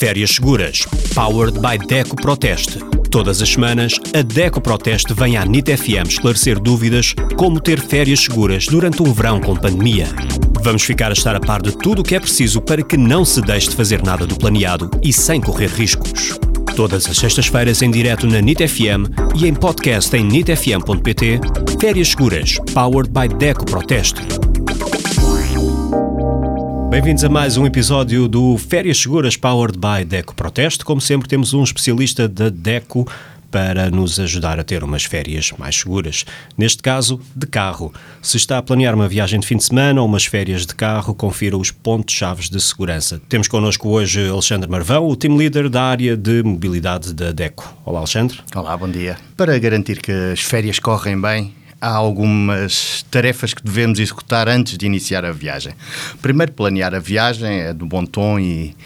Férias Seguras, powered by Deco Proteste. Todas as semanas, a Deco Proteste vem à NIT FM esclarecer dúvidas como ter férias seguras durante um verão com pandemia. Vamos ficar a estar a par de tudo o que é preciso para que não se deixe de fazer nada do planeado e sem correr riscos. Todas as sextas-feiras em direto na NIT FM e em podcast em nitfm.pt. Férias Seguras, powered by Deco Proteste. Bem-vindos a mais um episódio do Férias Seguras Powered by Deco Proteste. Como sempre, temos um especialista da Deco para nos ajudar a ter umas férias mais seguras. Neste caso, de carro. Se está a planear uma viagem de fim de semana ou umas férias de carro, confira os pontos-chave de segurança. Temos connosco hoje Alexandre Marvão, o team leader da área de mobilidade da DECO. Olá, Alexandre. Olá, bom dia. Para garantir que as férias correm bem, há algumas tarefas que devemos executar antes de iniciar a viagem. Primeiro, planear a viagem é do bom tom e,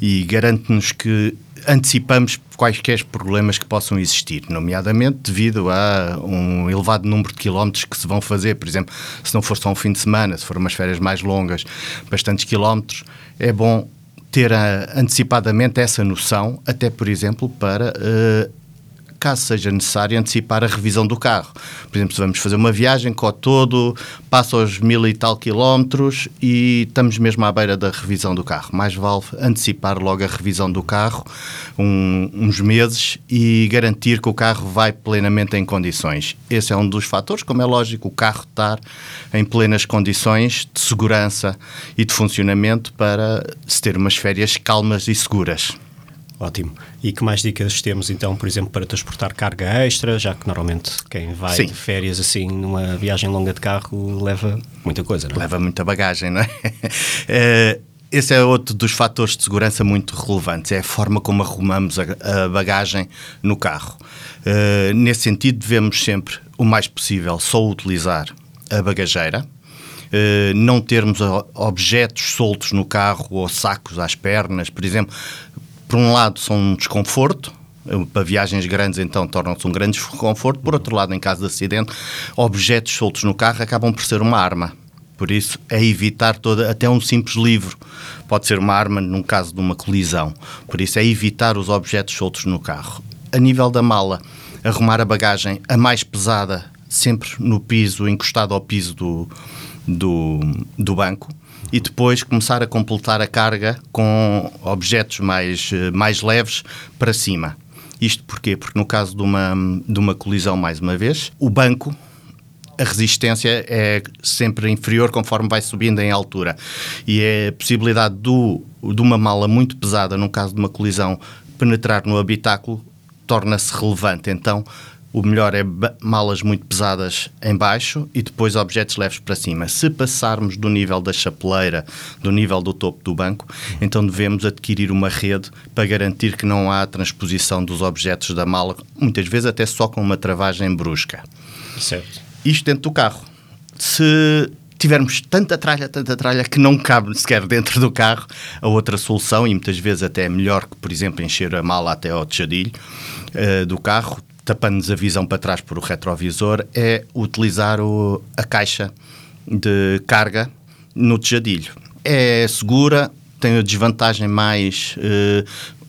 e garante-nos que antecipamos quaisquer problemas que possam existir, nomeadamente devido a um elevado número de quilómetros que se vão fazer. Por exemplo, se não for só um fim de semana, se for umas férias mais longas, bastantes quilómetros, é bom ter a, antecipadamente essa noção, até por exemplo, para uh, caso seja necessário, antecipar a revisão do carro. Por exemplo, se vamos fazer uma viagem com o todo, passa aos mil e tal quilómetros e estamos mesmo à beira da revisão do carro. Mais vale antecipar logo a revisão do carro um, uns meses e garantir que o carro vai plenamente em condições. Esse é um dos fatores, como é lógico, o carro estar em plenas condições de segurança e de funcionamento para se ter umas férias calmas e seguras. Ótimo. E que mais dicas temos então, por exemplo, para transportar carga extra, já que normalmente quem vai Sim. de férias assim numa viagem longa de carro leva muita coisa, não é? Leva muita bagagem, não é? é esse é outro dos fatores de segurança muito relevantes, é a forma como arrumamos a, a bagagem no carro. Uh, nesse sentido, devemos sempre, o mais possível, só utilizar a bagageira, Uh, não termos objetos soltos no carro ou sacos às pernas, por exemplo, por um lado, são um desconforto, para viagens grandes, então, tornam-se um grande desconforto. Por outro lado, em caso de acidente, objetos soltos no carro acabam por ser uma arma. Por isso, é evitar toda, até um simples livro pode ser uma arma num caso de uma colisão. Por isso, é evitar os objetos soltos no carro. A nível da mala, arrumar a bagagem, a mais pesada, sempre no piso, encostado ao piso do, do, do banco e depois começar a completar a carga com objetos mais, eh, mais leves para cima. Isto porquê? Porque no caso de uma, de uma colisão, mais uma vez, o banco a resistência é sempre inferior conforme vai subindo em altura. E é a possibilidade do, de uma mala muito pesada, no caso de uma colisão, penetrar no habitáculo torna-se relevante. Então, o melhor é malas muito pesadas em baixo e depois objetos leves para cima. Se passarmos do nível da chapeleira, do nível do topo do banco, então devemos adquirir uma rede para garantir que não há transposição dos objetos da mala, muitas vezes até só com uma travagem brusca. Certo. Isto dentro do carro. Se tivermos tanta tralha, tanta tralha que não cabe sequer dentro do carro, a outra solução, e muitas vezes até é melhor que, por exemplo, encher a mala até ao tejadilho uh, do carro, tapando-nos a visão para trás por o retrovisor, é utilizar o, a caixa de carga no tejadilho. É segura, tem a desvantagem mais eh,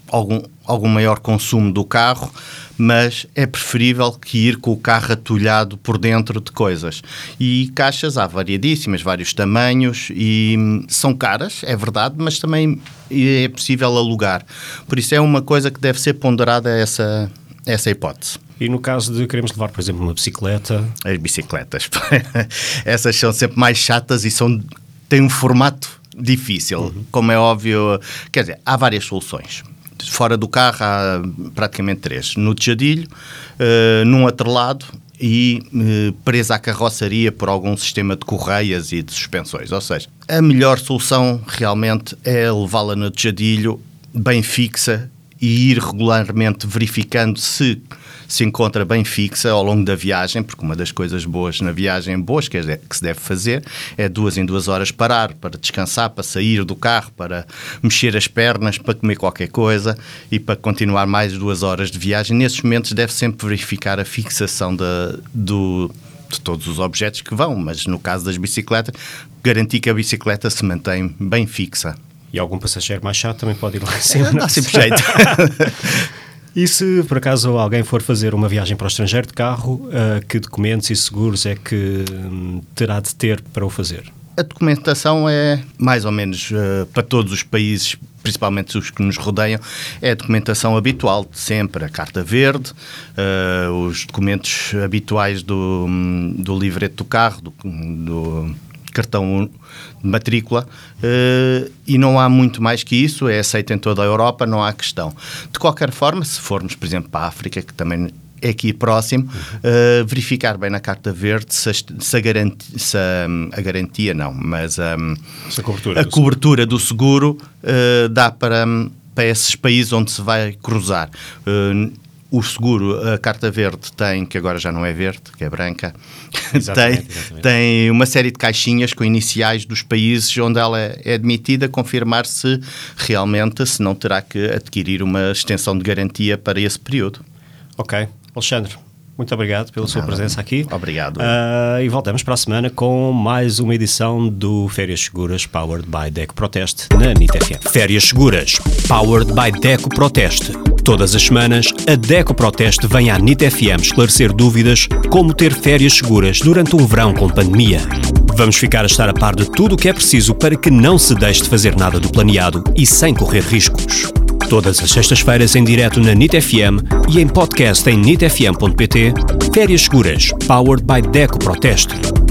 algum, algum maior consumo do carro, mas é preferível que ir com o carro atulhado por dentro de coisas. E caixas há variadíssimas, vários tamanhos e hum, são caras, é verdade, mas também é possível alugar. Por isso é uma coisa que deve ser ponderada essa, essa hipótese. E no caso de queremos levar, por exemplo, uma bicicleta? As bicicletas. Essas são sempre mais chatas e são, têm um formato difícil. Uhum. Como é óbvio, quer dizer, há várias soluções. Fora do carro há praticamente três. No tejadilho, uh, num atrelado e uh, presa à carroçaria por algum sistema de correias e de suspensões. Ou seja, a melhor solução realmente é levá-la no tejadilho bem fixa e ir regularmente verificando se se encontra bem fixa ao longo da viagem, porque uma das coisas boas na viagem, boas que, é, que se deve fazer, é duas em duas horas parar para descansar, para sair do carro, para mexer as pernas, para comer qualquer coisa e para continuar mais duas horas de viagem. Nesses momentos deve sempre verificar a fixação do, de todos os objetos que vão, mas no caso das bicicletas, garantir que a bicicleta se mantém bem fixa. E algum passageiro mais chato também pode ir lá em cima. Dá sempre jeito. E se por acaso alguém for fazer uma viagem para o estrangeiro de carro, uh, que documentos e seguros é que um, terá de ter para o fazer? A documentação é mais ou menos uh, para todos os países, principalmente os que nos rodeiam, é a documentação habitual de sempre, a carta verde, uh, os documentos habituais do, do livreto do carro, do, do cartão de matrícula uh, e não há muito mais que isso, é aceito em toda a Europa, não há questão. De qualquer forma, se formos, por exemplo, para a África, que também é aqui próximo, uh, verificar bem na carta verde se a, se a, garantia, se a, a garantia, não, mas um, a cobertura, a do, cobertura seguro. do seguro uh, dá para, para esses países onde se vai cruzar. Uh, o seguro, a carta verde tem, que agora já não é verde, que é branca, exatamente, tem, exatamente. tem uma série de caixinhas com iniciais dos países onde ela é admitida, confirmar se realmente se não terá que adquirir uma extensão de garantia para esse período. Ok. Alexandre, muito obrigado pela sua presença aqui. Obrigado. Uh, e voltamos para a semana com mais uma edição do Férias Seguras Powered by Deco Proteste na NIT FM. Férias Seguras Powered by Deco Proteste. Todas as semanas, a Deco Proteste vem à NIT FM esclarecer dúvidas como ter férias seguras durante um verão com pandemia. Vamos ficar a estar a par de tudo o que é preciso para que não se deixe de fazer nada do planeado e sem correr riscos. Todas as sextas-feiras em direto na NIT FM e em podcast em nitfm.pt. Férias Seguras, powered by Deco Proteste.